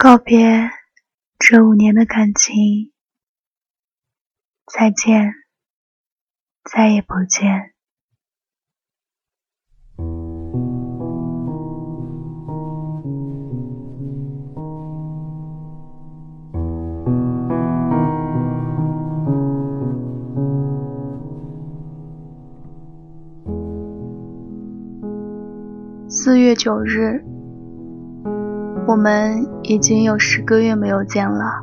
告别这五年的感情，再见，再也不见。四月九日。我们已经有十个月没有见了。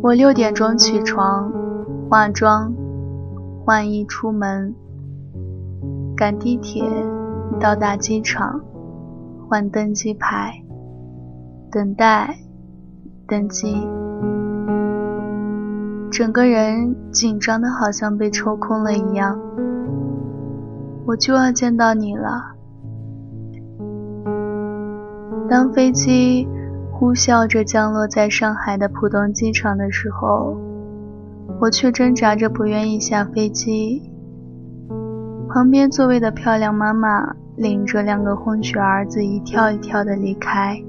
我六点钟起床，化妆、换衣出门，赶地铁到达机场，换登机牌，等待登机，整个人紧张的好像被抽空了一样。我就要见到你了。当飞机呼啸着降落在上海的浦东机场的时候，我却挣扎着不愿意下飞机。旁边座位的漂亮妈妈领着两个混血儿子一跳一跳的离开，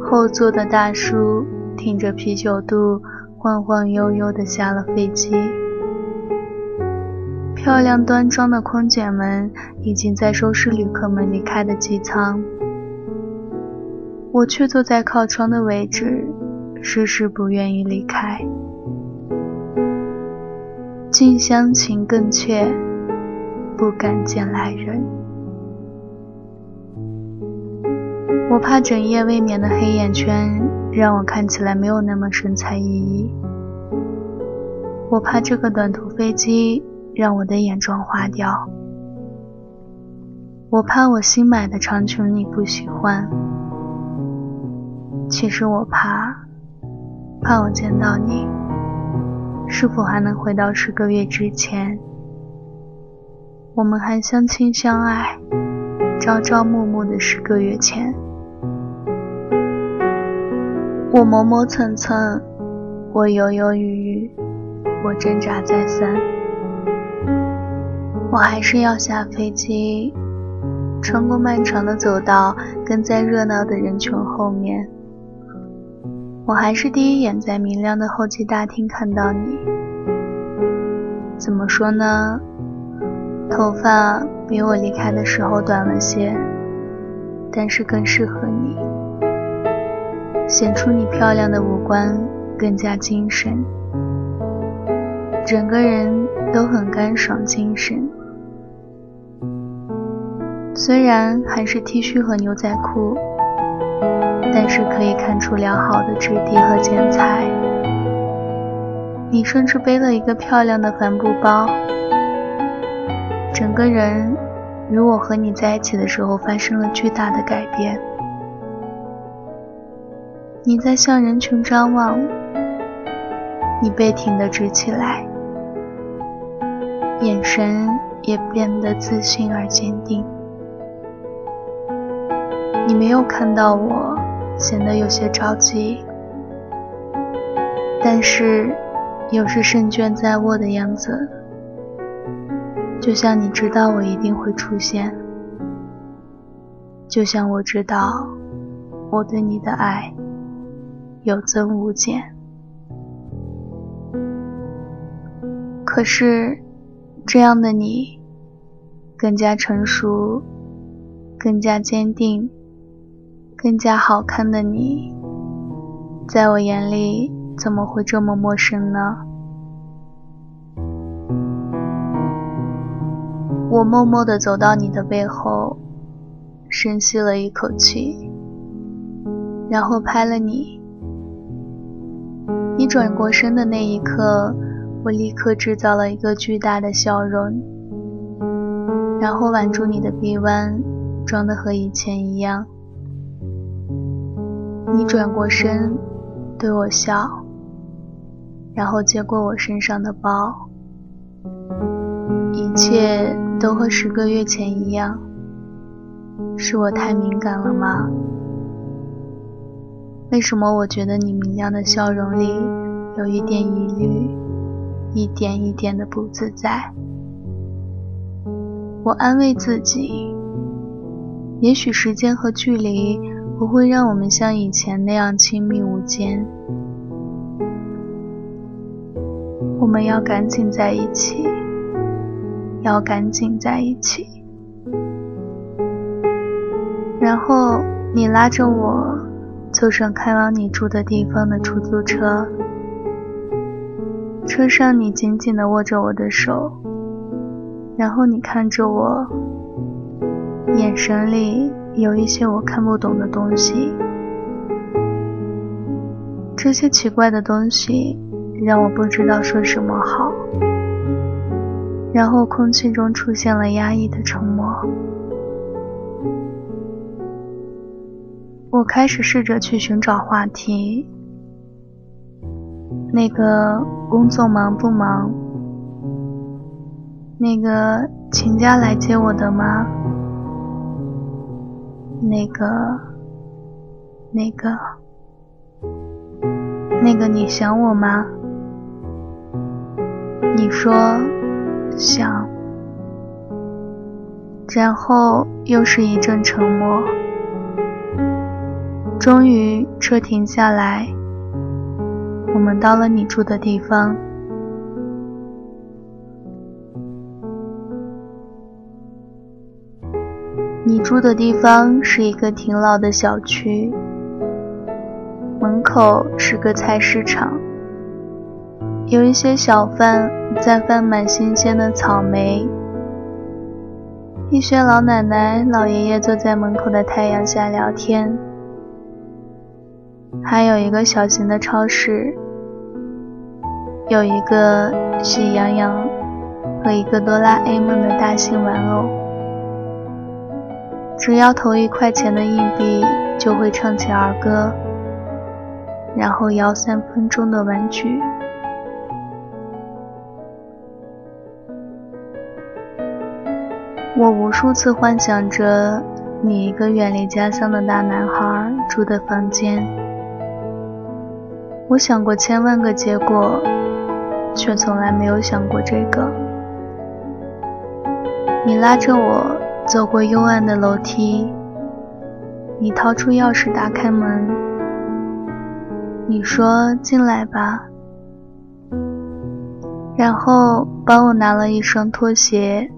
后座的大叔挺着啤酒肚，晃晃悠悠的下了飞机。漂亮端庄的空姐们已经在收拾旅客们离开的机舱，我却坐在靠窗的位置，迟迟不愿意离开。近乡情更怯，不敢见来人。我怕整夜未眠的黑眼圈让我看起来没有那么神采奕奕，我怕这个短途飞机。让我的眼妆花掉，我怕我新买的长裙你不喜欢。其实我怕，怕我见到你，是否还能回到十个月之前？我们还相亲相爱、朝朝暮暮的十个月前。我磨磨蹭蹭，我犹犹豫豫，我挣扎再三。我还是要下飞机，穿过漫长的走道，跟在热闹的人群后面。我还是第一眼在明亮的候机大厅看到你。怎么说呢？头发比我离开的时候短了些，但是更适合你，显出你漂亮的五官更加精神，整个人都很干爽精神。虽然还是 T 恤和牛仔裤，但是可以看出良好的质地和剪裁。你甚至背了一个漂亮的帆布包，整个人与我和你在一起的时候发生了巨大的改变。你在向人群张望，你背挺得直起来，眼神也变得自信而坚定。你没有看到我，显得有些着急，但是又是胜券在握的样子，就像你知道我一定会出现，就像我知道我对你的爱有增无减。可是，这样的你，更加成熟，更加坚定。更加好看的你，在我眼里怎么会这么陌生呢？我默默地走到你的背后，深吸了一口气，然后拍了你。你转过身的那一刻，我立刻制造了一个巨大的笑容，然后挽住你的臂弯，装得和以前一样。你转过身，对我笑，然后接过我身上的包。一切都和十个月前一样。是我太敏感了吗？为什么我觉得你明亮的笑容里有一点疑虑，一点一点的不自在？我安慰自己，也许时间和距离不会让我们像以前那样亲密无间。我们要赶紧在一起，要赶紧在一起。然后你拉着我，坐上开往你住的地方的出租车。车上你紧紧地握着我的手，然后你看着我，眼神里有一些我看不懂的东西。这些奇怪的东西。让我不知道说什么好，然后空气中出现了压抑的沉默。我开始试着去寻找话题。那个工作忙不忙？那个请假来接我的吗？那个，那个，那个你想我吗？你说想，然后又是一阵沉默。终于车停下来，我们到了你住的地方。你住的地方是一个挺老的小区，门口是个菜市场。有一些小贩在贩卖新鲜的草莓，一些老奶奶、老爷爷坐在门口的太阳下聊天，还有一个小型的超市，有一个喜羊羊和一个哆啦 A 梦的大型玩偶，只要投一块钱的硬币，就会唱起儿歌，然后摇三分钟的玩具。我无数次幻想着你一个远离家乡的大男孩住的房间，我想过千万个结果，却从来没有想过这个。你拉着我走过幽暗的楼梯，你掏出钥匙打开门，你说进来吧，然后帮我拿了一双拖鞋。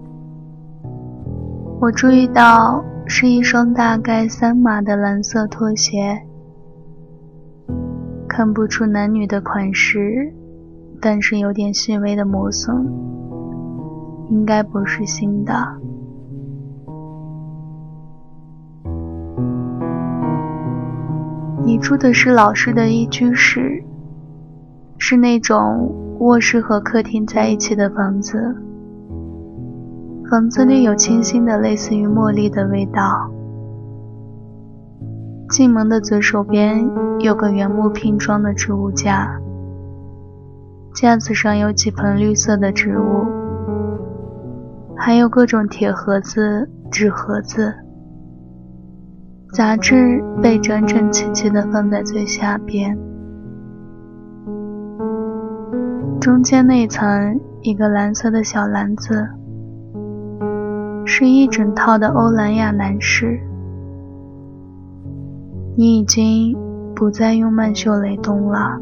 我注意到是一双大概三码的蓝色拖鞋，看不出男女的款式，但是有点细微的磨损，应该不是新的。你住的是老式的一居室，是那种卧室和客厅在一起的房子。房子里有清新的、类似于茉莉的味道。进门的左手边有个原木拼装的置物架，架子上有几盆绿色的植物，还有各种铁盒子、纸盒子。杂志被整整齐齐地放在最下边，中间那层一个蓝色的小篮子。是一整套的欧莱雅男士。你已经不再用曼秀雷敦了。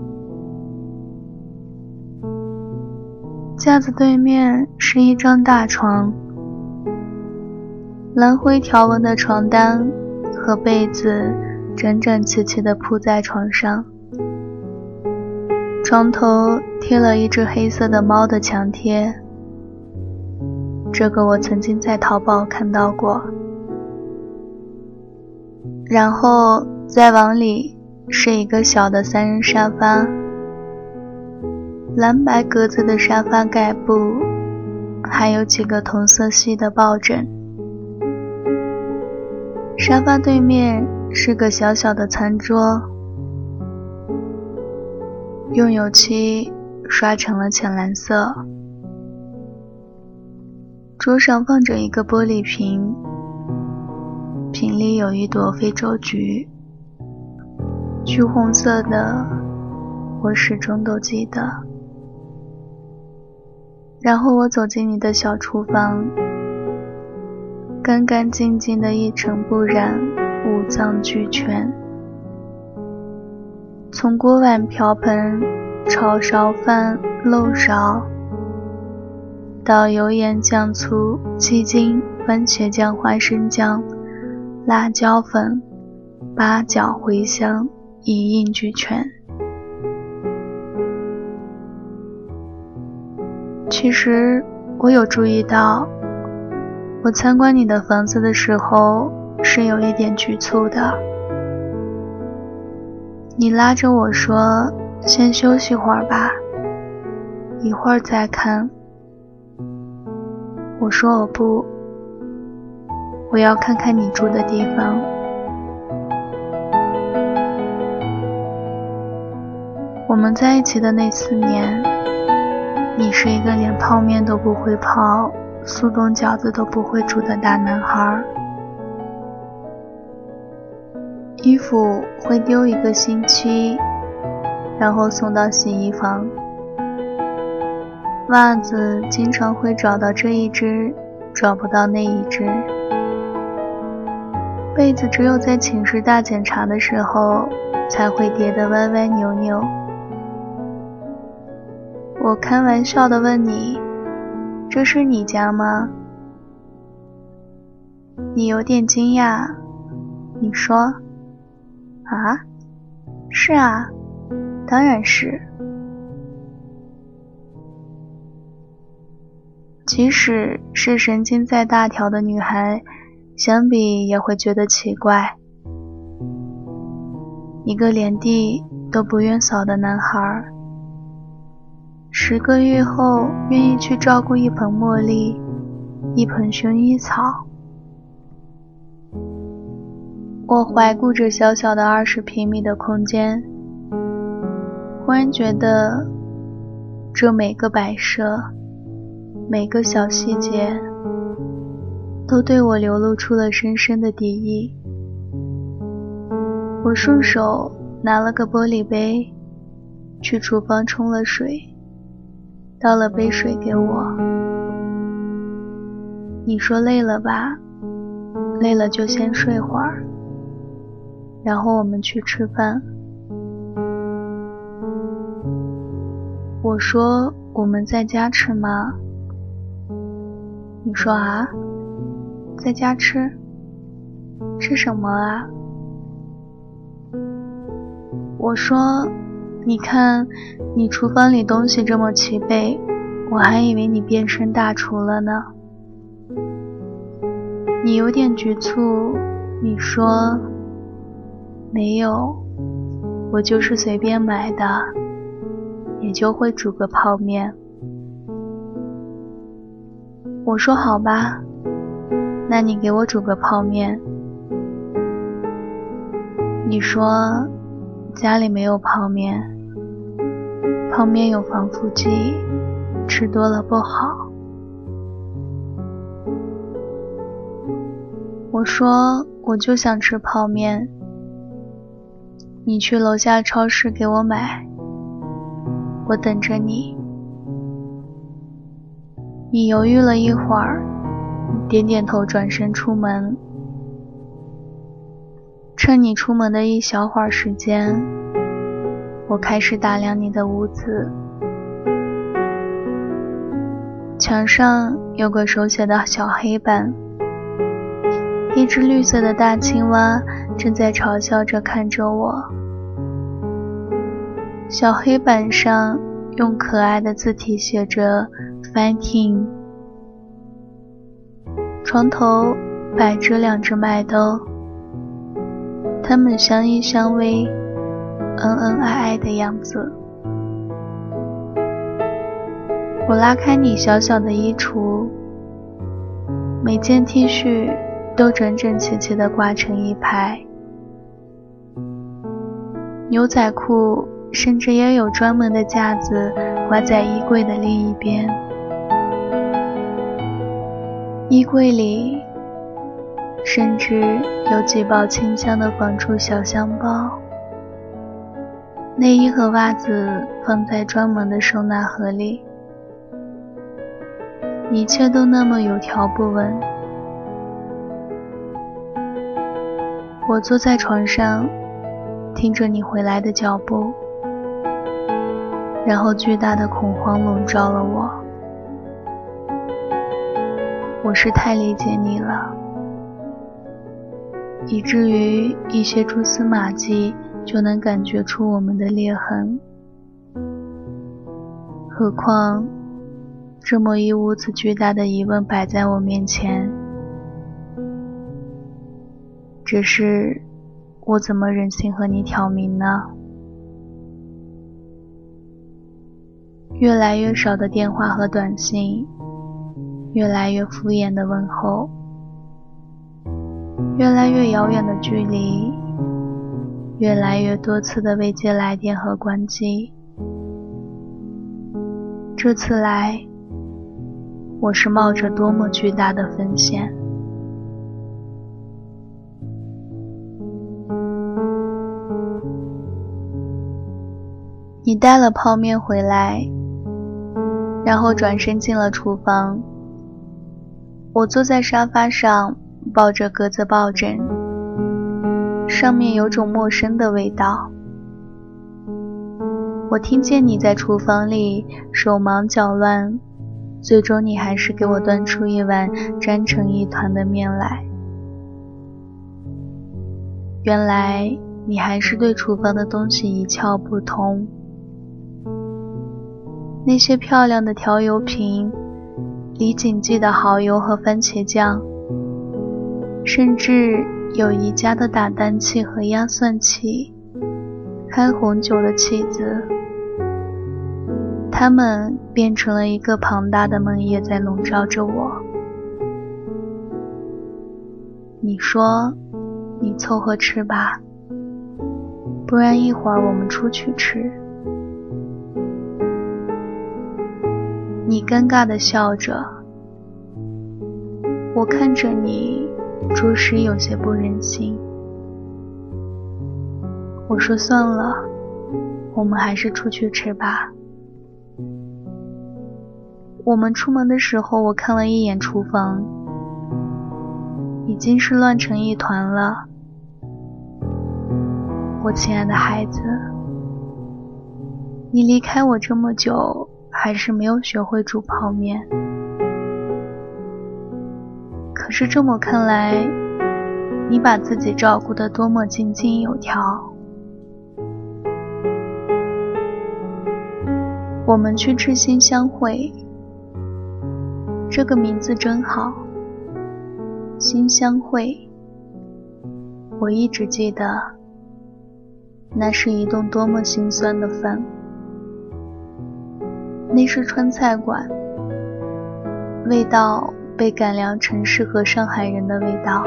架子对面是一张大床，蓝灰条纹的床单和被子整整齐齐地铺在床上，床头贴了一只黑色的猫的墙贴。这个我曾经在淘宝看到过，然后再往里是一个小的三人沙发，蓝白格子的沙发盖布，还有几个同色系的抱枕。沙发对面是个小小的餐桌，用油漆刷成了浅蓝色。桌上放着一个玻璃瓶，瓶里有一朵非洲菊，橘红色的，我始终都记得。然后我走进你的小厨房，干干净净的一尘不染，五脏俱全。从锅碗瓢盆、炒勺饭、漏勺，到油盐酱醋、鸡精、番茄酱、花生酱、辣椒粉、八角、茴香，一应俱全。其实我有注意到。我参观你的房子的时候是有一点局促的，你拉着我说：“先休息会儿吧，一会儿再看。”我说：“我不，我要看看你住的地方。”我们在一起的那四年，你是一个连泡面都不会泡。速冻饺子都不会煮的大男孩，衣服会丢一个星期，然后送到洗衣房。袜子经常会找到这一只，找不到那一只。被子只有在寝室大检查的时候才会叠得歪歪扭扭。我开玩笑的问你。这是你家吗？你有点惊讶。你说：“啊，是啊，当然是。”即使是神经再大条的女孩，相比也会觉得奇怪。一个连地都不愿扫的男孩。十个月后，愿意去照顾一盆茉莉，一盆薰衣草。我怀顾着小小的二十平米的空间，忽然觉得，这每个摆设，每个小细节，都对我流露出了深深的敌意。我顺手拿了个玻璃杯，去厨房冲了水。倒了杯水给我，你说累了吧？累了就先睡会儿，然后我们去吃饭。我说我们在家吃吗？你说啊，在家吃，吃什么啊？我说。你看，你厨房里东西这么齐备，我还以为你变身大厨了呢。你有点局促，你说没有，我就是随便买的，也就会煮个泡面。我说好吧，那你给我煮个泡面。你说。家里没有泡面，泡面有防腐剂，吃多了不好。我说我就想吃泡面，你去楼下超市给我买，我等着你。你犹豫了一会儿，点点头，转身出门。趁你出门的一小会儿时间，我开始打量你的屋子。墙上有个手写的小黑板，一只绿色的大青蛙正在嘲笑着看着我。小黑板上用可爱的字体写着 “fighting”。床头摆着两只麦兜。他们相依相偎，恩恩爱爱的样子。我拉开你小小的衣橱，每件 T 恤都整整齐齐地挂成一排，牛仔裤甚至也有专门的架子挂在衣柜的另一边。衣柜里。甚至有几包清香的纺珠小香包，内衣和袜子放在专门的收纳盒里，一切都那么有条不紊，我坐在床上，听着你回来的脚步，然后巨大的恐慌笼罩了我。我是太理解你了，以至于一些蛛丝马迹就能感觉出我们的裂痕。何况，这么一屋子巨大的疑问摆在我面前。只是，我怎么忍心和你挑明呢？越来越少的电话和短信，越来越敷衍的问候，越来越遥远的距离，越来越多次的未接来电和关机。这次来，我是冒着多么巨大的风险！你带了泡面回来，然后转身进了厨房。我坐在沙发上，抱着格子抱枕，上面有种陌生的味道。我听见你在厨房里手忙脚乱，最终你还是给我端出一碗粘成一团的面来。原来你还是对厨房的东西一窍不通。那些漂亮的调油瓶，李锦记的蚝油和番茄酱，甚至有宜家的打蛋器和压蒜器，开红酒的起子，它们变成了一个庞大的梦魇，在笼罩着我。你说，你凑合吃吧，不然一会儿我们出去吃。你尴尬的笑着，我看着你，着实有些不忍心。我说算了，我们还是出去吃吧。我们出门的时候，我看了一眼厨房，已经是乱成一团了。我亲爱的孩子，你离开我这么久。还是没有学会煮泡面。可是这么看来，你把自己照顾得多么井井有条。我们去吃新香会，这个名字真好。新香会，我一直记得，那是一顿多么心酸的饭。那是川菜馆，味道被改良成适合上海人的味道，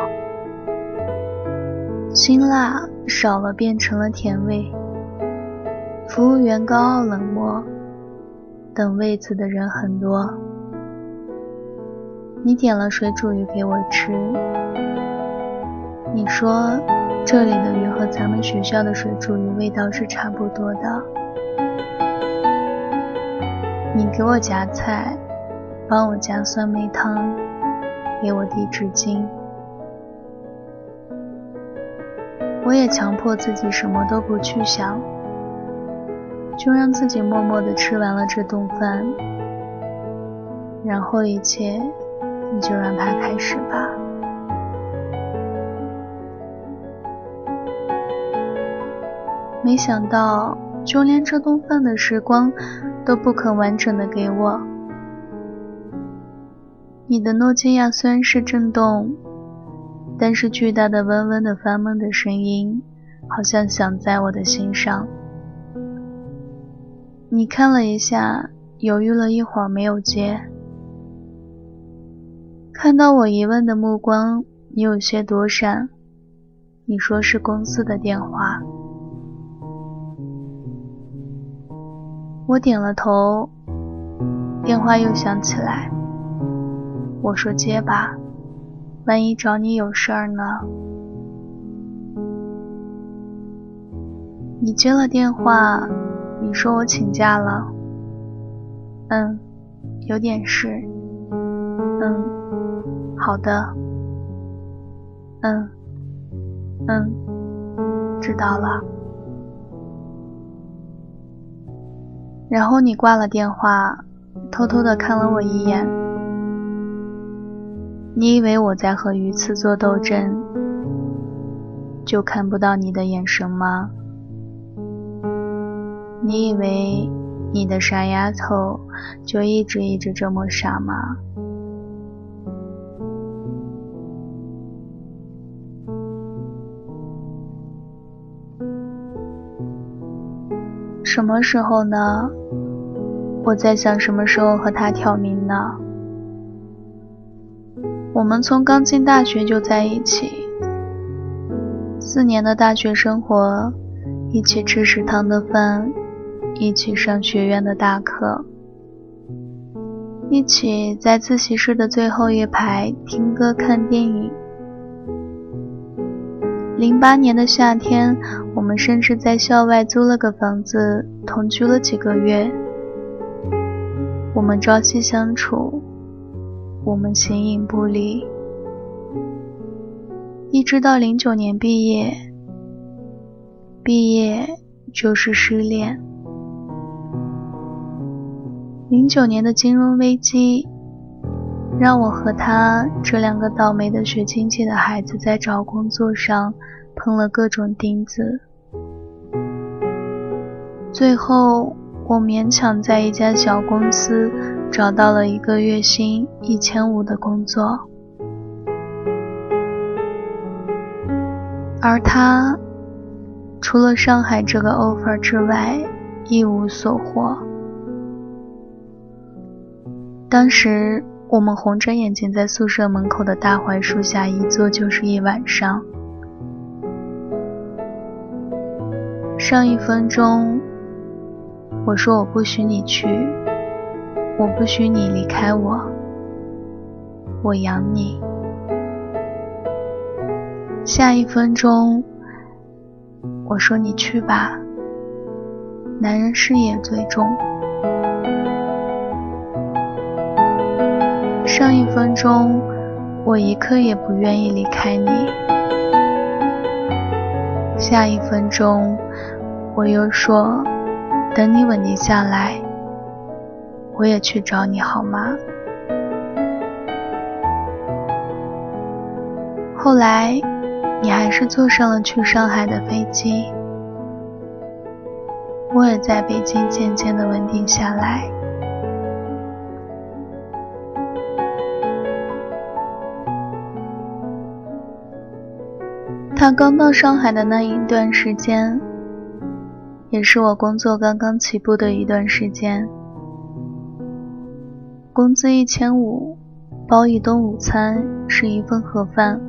辛辣少了变成了甜味。服务员高傲冷漠，等位子的人很多。你点了水煮鱼给我吃，你说这里的鱼和咱们学校的水煮鱼味道是差不多的。你给我夹菜，帮我夹酸梅汤，给我递纸巾。我也强迫自己什么都不去想，就让自己默默地吃完了这顿饭，然后一切你就让它开始吧。没想到，就连这顿饭的时光。都不肯完整的给我。你的诺基亚虽然是震动，但是巨大的嗡嗡的发闷的声音，好像响在我的心上。你看了一下，犹豫了一会儿没有接。看到我疑问的目光，你有些躲闪。你说是公司的电话。我点了头，电话又响起来。我说接吧，万一找你有事儿呢？你接了电话，你说我请假了。嗯，有点事。嗯，好的。嗯，嗯，知道了。然后你挂了电话，偷偷的看了我一眼。你以为我在和鱼刺做斗争，就看不到你的眼神吗？你以为你的傻丫头就一直一直这么傻吗？什么时候呢？我在想什么时候和他挑明呢？我们从刚进大学就在一起，四年的大学生活，一起吃食堂的饭，一起上学院的大课，一起在自习室的最后一排听歌看电影。零八年的夏天，我们甚至在校外租了个房子，同居了几个月。我们朝夕相处，我们形影不离，一直到零九年毕业。毕业就是失恋。零九年的金融危机。让我和他这两个倒霉的学经济的孩子在找工作上碰了各种钉子，最后我勉强在一家小公司找到了一个月薪一千五的工作，而他除了上海这个 offer 之外一无所获。当时。我们红着眼睛在宿舍门口的大槐树下一坐就是一晚上。上一分钟，我说我不许你去，我不许你离开我，我养你。下一分钟，我说你去吧，男人事业最重。上一分钟，我一刻也不愿意离开你。下一分钟，我又说，等你稳定下来，我也去找你好吗？后来，你还是坐上了去上海的飞机，我也在北京渐渐的稳定下来。他刚到上海的那一段时间，也是我工作刚刚起步的一段时间。工资一千五，包一顿午餐，是一份盒饭。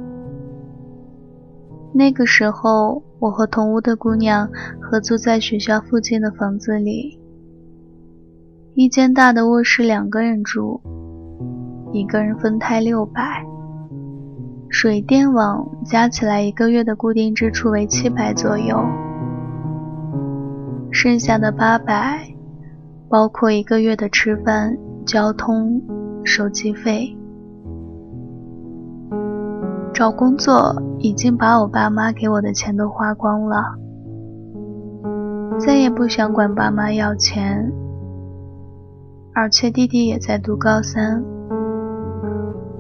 那个时候，我和同屋的姑娘合租在学校附近的房子里，一间大的卧室两个人住，一个人分摊六百。水电网加起来一个月的固定支出为七百左右，剩下的八百包括一个月的吃饭、交通、手机费。找工作已经把我爸妈给我的钱都花光了，再也不想管爸妈要钱，而且弟弟也在读高三。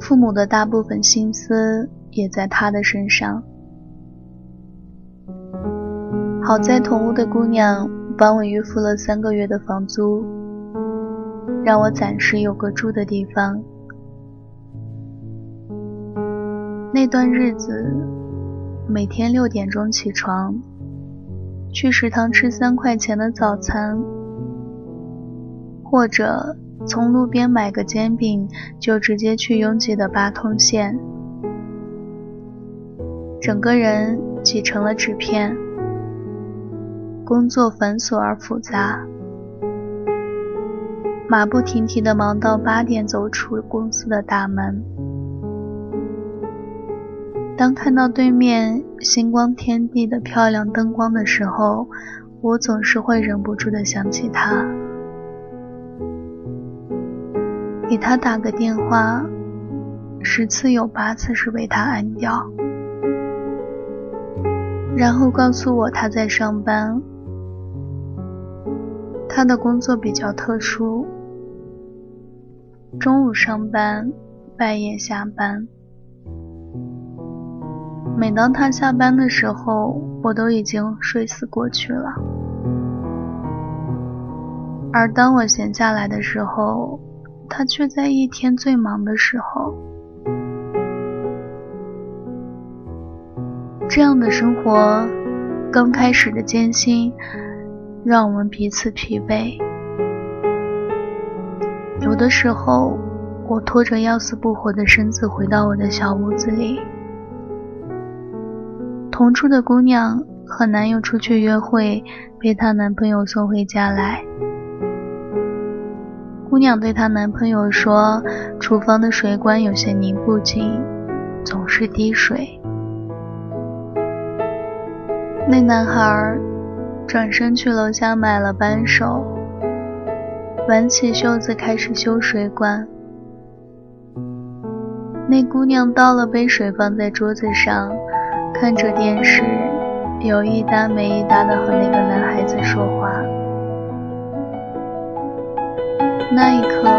父母的大部分心思也在他的身上。好在同屋的姑娘帮我预付了三个月的房租，让我暂时有个住的地方。那段日子，每天六点钟起床，去食堂吃三块钱的早餐，或者。从路边买个煎饼，就直接去拥挤的八通线，整个人挤成了纸片。工作繁琐而复杂，马不停蹄地忙到八点走出公司的大门。当看到对面星光天地的漂亮灯光的时候，我总是会忍不住地想起他。给他打个电话，十次有八次是被他按掉。然后告诉我他在上班，他的工作比较特殊，中午上班，半夜下班。每当他下班的时候，我都已经睡死过去了。而当我闲下来的时候，他却在一天最忙的时候。这样的生活，刚开始的艰辛，让我们彼此疲惫。有的时候，我拖着要死不活的身子回到我的小屋子里。同住的姑娘和男友出去约会，被她男朋友送回家来。姑娘对她男朋友说：“厨房的水管有些拧不紧，总是滴水。”那男孩转身去楼下买了扳手，挽起袖子开始修水管。那姑娘倒了杯水放在桌子上。看着电视，有一搭没一搭的和那个男孩子说话。那一刻，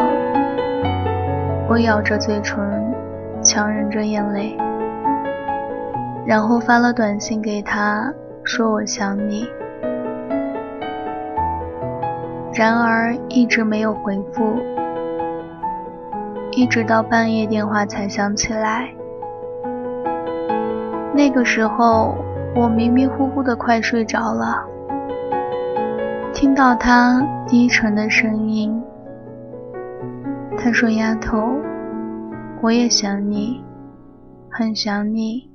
我咬着嘴唇，强忍着眼泪，然后发了短信给他，说我想你。然而一直没有回复，一直到半夜电话才响起来。那个时候，我迷迷糊糊的快睡着了，听到他低沉的声音。他说：“丫头，我也想你，很想你，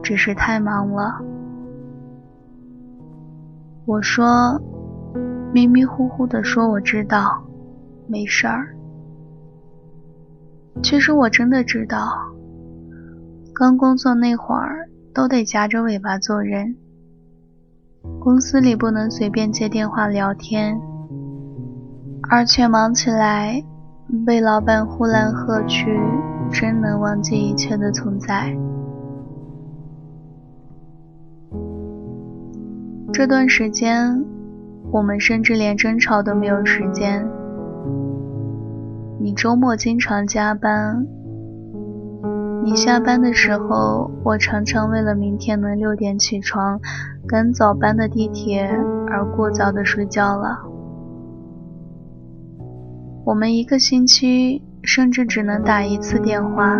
只是太忙了。”我说：“迷迷糊糊的说我知道，没事儿。其实我真的知道。”刚工作那会儿，都得夹着尾巴做人。公司里不能随便接电话聊天，而且忙起来，被老板呼来喝去，真能忘记一切的存在。这段时间，我们甚至连争吵都没有时间。你周末经常加班。你下班的时候，我常常为了明天能六点起床赶早班的地铁而过早的睡觉了。我们一个星期甚至只能打一次电话，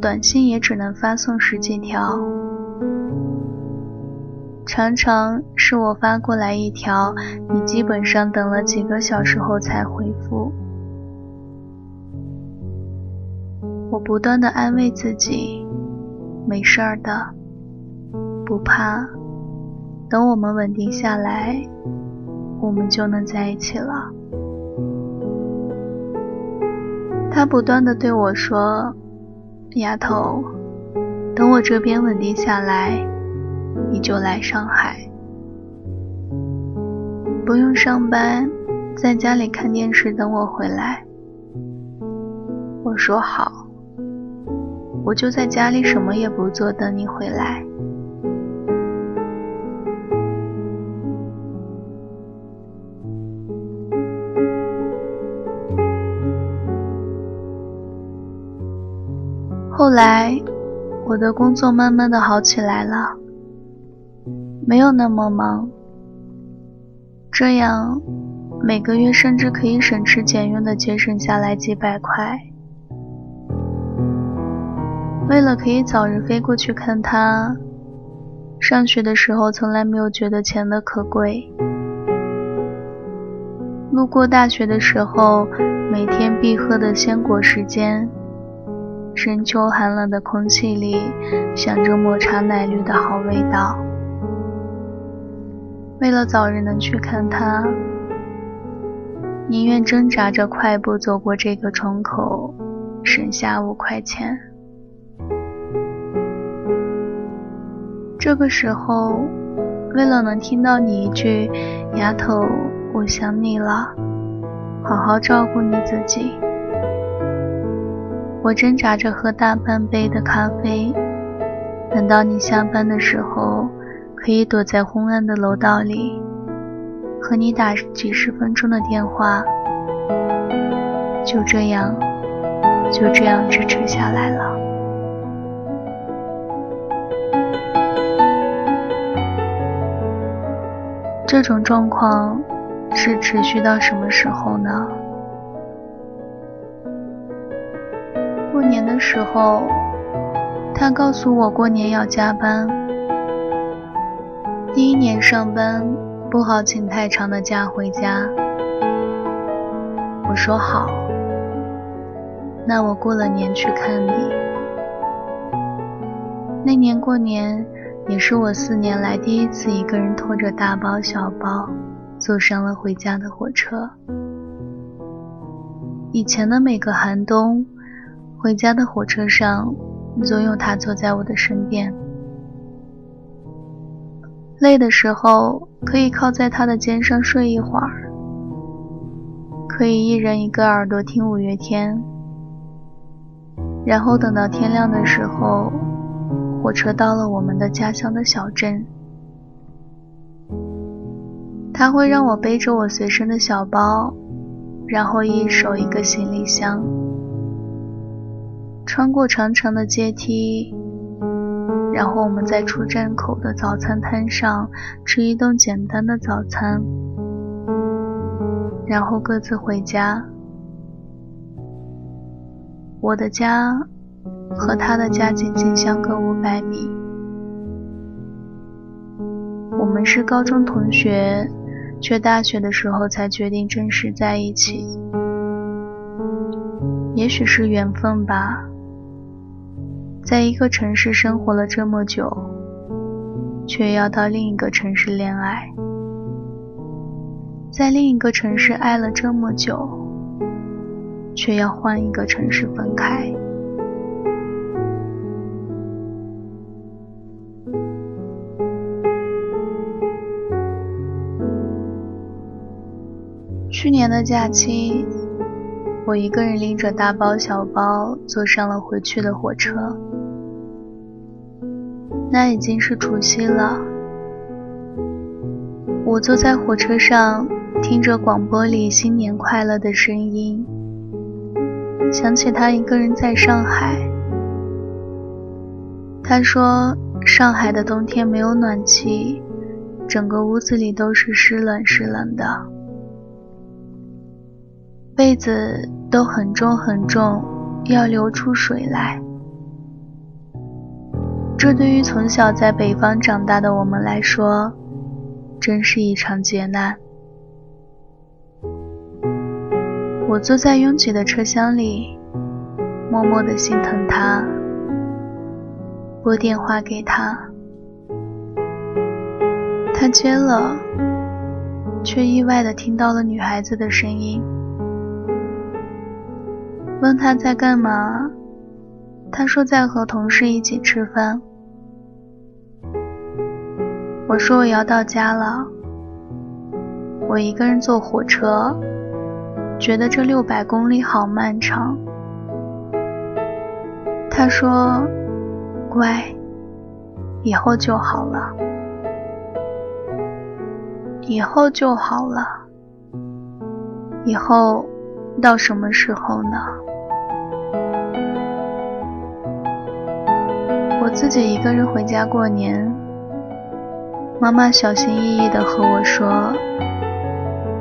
短信也只能发送十几条，常常是我发过来一条，你基本上等了几个小时后才回复。我不断的安慰自己，没事儿的，不怕，等我们稳定下来，我们就能在一起了。他不断的对我说：“丫头，等我这边稳定下来，你就来上海，不用上班，在家里看电视等我回来。”我说好。我就在家里什么也不做，等你回来。后来，我的工作慢慢的好起来了，没有那么忙，这样每个月甚至可以省吃俭用的节省下来几百块。为了可以早日飞过去看他，上学的时候从来没有觉得钱的可贵。路过大学的时候，每天必喝的鲜果时间，深秋寒冷的空气里，想着抹茶奶绿的好味道。为了早日能去看他，宁愿挣扎着快步走过这个窗口，省下五块钱。这个时候，为了能听到你一句“丫头，我想你了”，好好照顾你自己，我挣扎着喝大半杯的咖啡，等到你下班的时候，可以躲在昏暗的楼道里，和你打几十分钟的电话。就这样，就这样支持下来了。这种状况是持续到什么时候呢？过年的时候，他告诉我过年要加班。第一年上班不好请太长的假回家，我说好。那我过了年去看你。那年过年也是我四年来第一次一个人拖着大包小包，坐上了回家的火车。以前的每个寒冬，回家的火车上总有他坐在我的身边。累的时候可以靠在他的肩上睡一会儿，可以一人一个耳朵听五月天。然后等到天亮的时候，火车到了我们的家乡的小镇，他会让我背着我随身的小包，然后一手一个行李箱，穿过长长的阶梯，然后我们在出站口的早餐摊上吃一顿简单的早餐，然后各自回家。我的家和他的家仅仅相隔五百米。我们是高中同学，却大学的时候才决定正式在一起。也许是缘分吧，在一个城市生活了这么久，却要到另一个城市恋爱，在另一个城市爱了这么久。却要换一个城市分开。去年的假期，我一个人拎着大包小包坐上了回去的火车。那已经是除夕了，我坐在火车上，听着广播里新年快乐的声音。想起他一个人在上海，他说上海的冬天没有暖气，整个屋子里都是湿冷湿冷的，被子都很重很重，要流出水来。这对于从小在北方长大的我们来说，真是一场劫难。我坐在拥挤的车厢里，默默的心疼他，拨电话给他，他接了，却意外的听到了女孩子的声音，问他在干嘛，他说在和同事一起吃饭，我说我要到家了，我一个人坐火车。觉得这六百公里好漫长。他说：“乖，以后就好了，以后就好了。以后到什么时候呢？”我自己一个人回家过年，妈妈小心翼翼地和我说：“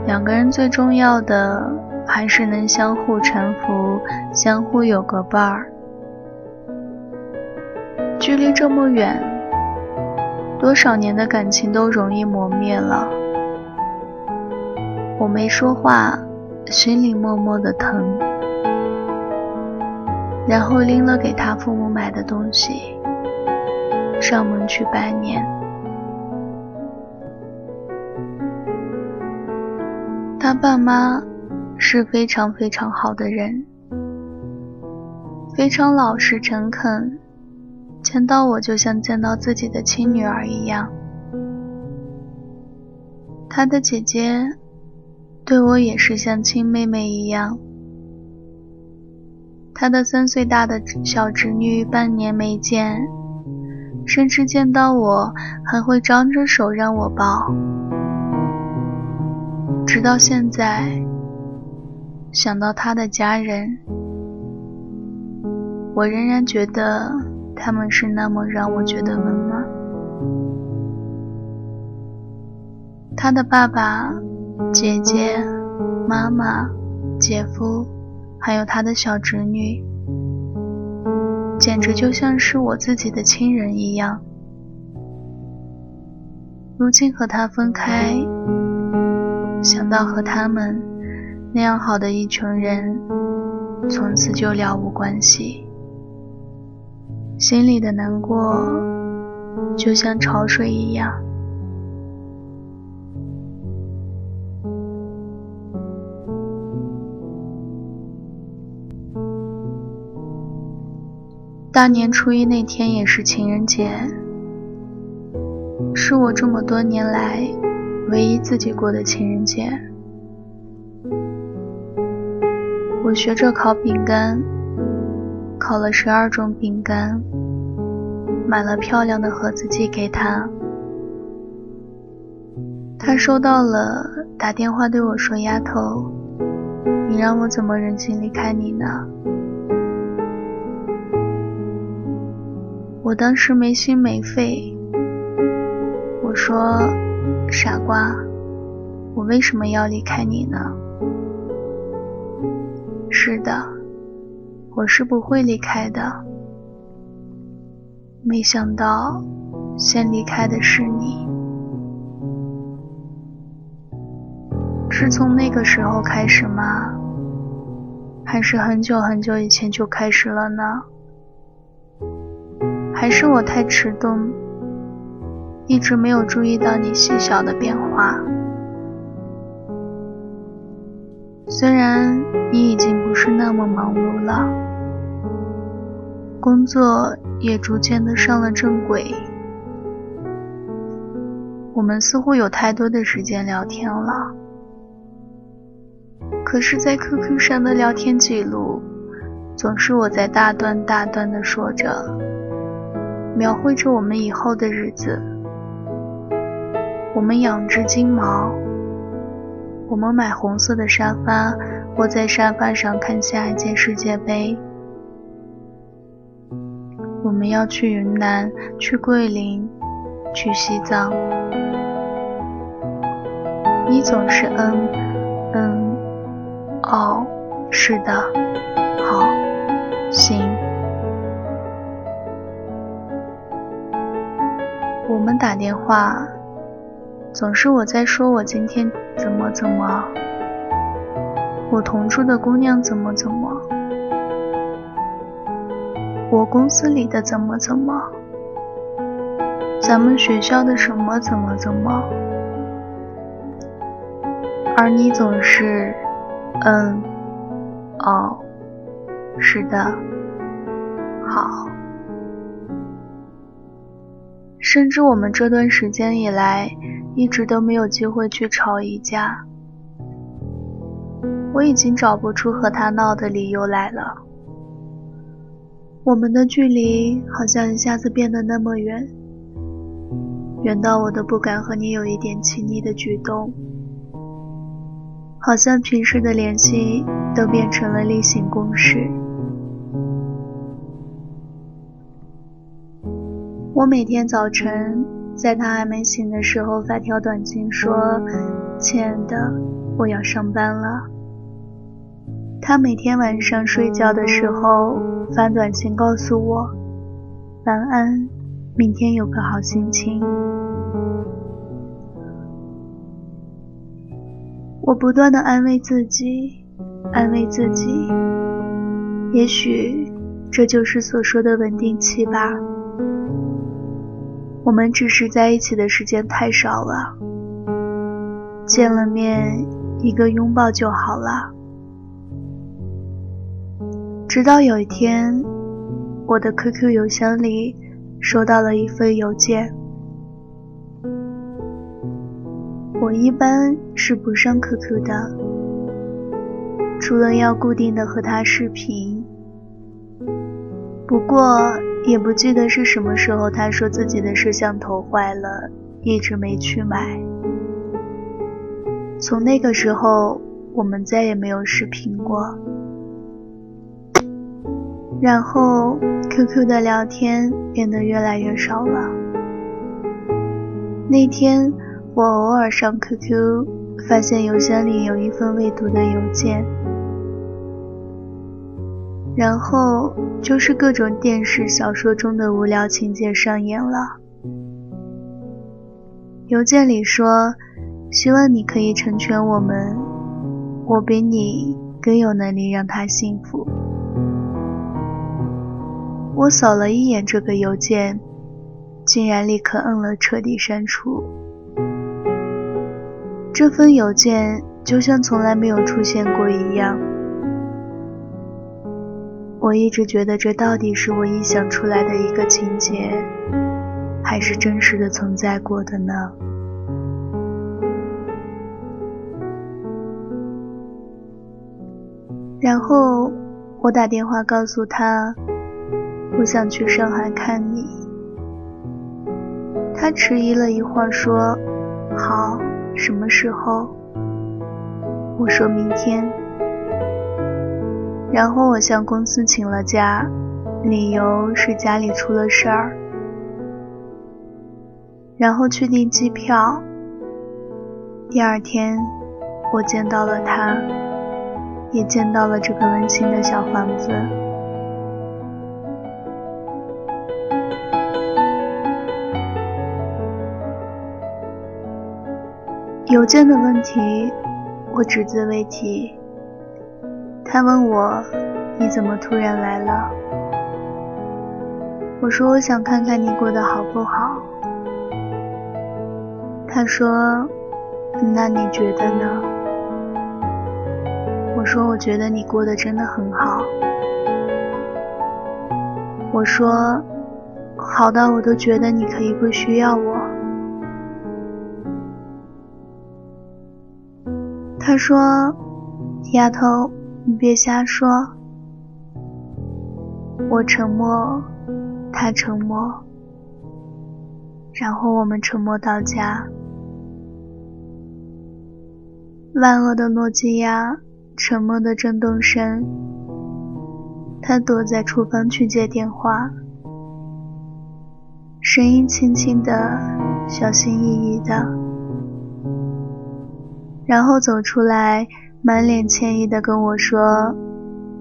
两个人最重要的。”还是能相互搀扶，相互有个伴儿。距离这么远，多少年的感情都容易磨灭了。我没说话，心里默默的疼。然后拎了给他父母买的东西，上门去拜年。他爸妈。是非常非常好的人，非常老实诚恳，见到我就像见到自己的亲女儿一样。他的姐姐对我也是像亲妹妹一样。他的三岁大的小侄女半年没见，甚至见到我还会张着手让我抱。直到现在，想到他的家人，我仍然觉得他们是那么让我觉得温暖。他的爸爸、姐姐、妈妈、姐夫，还有他的小侄女，简直就像是我自己的亲人一样。如今和他分开，想到和他们那样好的一群人从此就了无关系，心里的难过就像潮水一样。大年初一那天也是情人节，是我这么多年来唯一自己过的情人节。我学着烤饼干，烤了十二种饼干，买了漂亮的盒子寄给他。他收到了，打电话对我说：“丫头，你让我怎么忍心离开你呢？”我当时没心没肺，我说：“傻瓜，我为什么要离开你呢？”是的，我是不会离开的。没想到，先离开的是你。是从那个时候开始吗？还是很久很久以前就开始了呢？还是我太迟钝，一直没有注意到你细小的变化。虽然你已经不是那么忙碌了，工作也逐渐的上了正轨，我们似乎有太多的时间聊天了。可是，在 QQ 上的聊天记录，总是我在大段大段的说着。描绘着我们以后的日子。我们养只金毛，我们买红色的沙发，窝在沙发上看下一届世界杯。我们要去云南，去桂林，去西藏。你总是嗯嗯哦，是的，好，行。我们打电话，总是我在说我今天怎么怎么，我同住的姑娘怎么怎么，我公司里的怎么怎么，咱们学校的什么怎么怎么，而你总是，嗯，哦，是的，好。甚至我们这段时间以来，一直都没有机会去吵一架。我已经找不出和他闹的理由来了。我们的距离好像一下子变得那么远，远到我都不敢和你有一点亲昵的举动，好像平时的联系都变成了例行公事。我每天早晨在他还没醒的时候发条短信说：“亲爱的，我要上班了。”他每天晚上睡觉的时候发短信告诉我：“晚安，明天有个好心情。”我不断的安慰自己，安慰自己，也许这就是所说的稳定期吧。我们只是在一起的时间太少了，见了面一个拥抱就好了。直到有一天，我的 QQ 邮箱里收到了一份邮件。我一般是不上 QQ 的，除了要固定的和他视频。不过。也不记得是什么时候，他说自己的摄像头坏了，一直没去买。从那个时候，我们再也没有视频过。然后，QQ 的聊天变得越来越少了。那天，我偶尔上 QQ，发现邮箱里有一份未读的邮件。然后就是各种电视、小说中的无聊情节上演了。邮件里说：“希望你可以成全我们，我比你更有能力让他幸福。”我扫了一眼这个邮件，竟然立刻摁了彻底删除。这封邮件就像从来没有出现过一样。我一直觉得这到底是我臆想出来的一个情节，还是真实的存在过的呢？然后我打电话告诉他，我想去上海看你。他迟疑了一会儿，说：“好，什么时候？”我说明天。然后我向公司请了假，理由是家里出了事儿。然后去订机票。第二天，我见到了他，也见到了这个温馨的小房子。邮件的问题，我只字未提。他问我：“你怎么突然来了？”我说：“我想看看你过得好不好。”他说：“那你觉得呢？”我说：“我觉得你过得真的很好。”我说：“好到我都觉得你可以不需要我。”他说：“丫头。”你别瞎说。我沉默，他沉默，然后我们沉默到家。万恶的诺基亚，沉默的震动声。他躲在厨房去接电话，声音轻轻的，小心翼翼的，然后走出来。满脸歉意的跟我说：“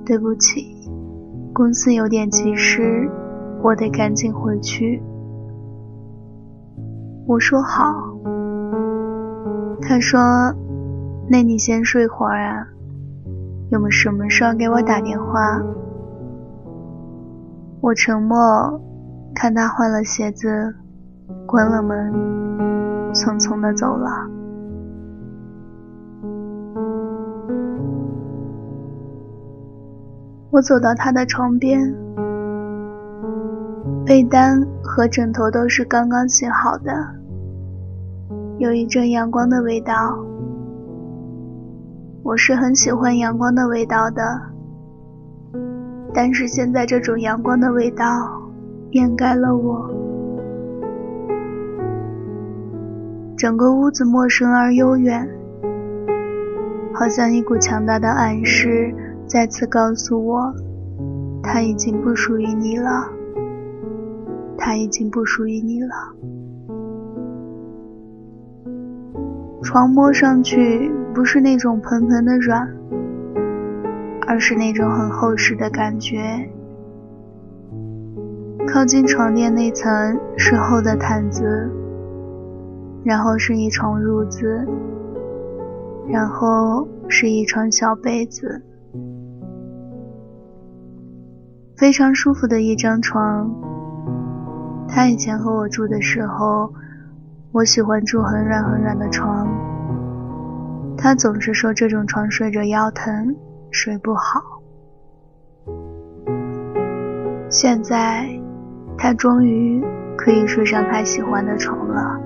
对不起，公司有点急事，我得赶紧回去。”我说好。他说：“那你先睡会儿啊，有没什么事给我打电话。”我沉默，看他换了鞋子，关了门，匆匆的走了。我走到他的床边，被单和枕头都是刚刚洗好的，有一阵阳光的味道。我是很喜欢阳光的味道的，但是现在这种阳光的味道掩盖了我。整个屋子陌生而悠远，好像一股强大的暗示。再次告诉我，他已经不属于你了。他已经不属于你了。床摸上去不是那种蓬蓬的软，而是那种很厚实的感觉。靠近床垫那层是厚的毯子，然后是一床褥子，然后是一床小被子。非常舒服的一张床。他以前和我住的时候，我喜欢住很软很软的床。他总是说这种床睡着腰疼，睡不好。现在，他终于可以睡上他喜欢的床了。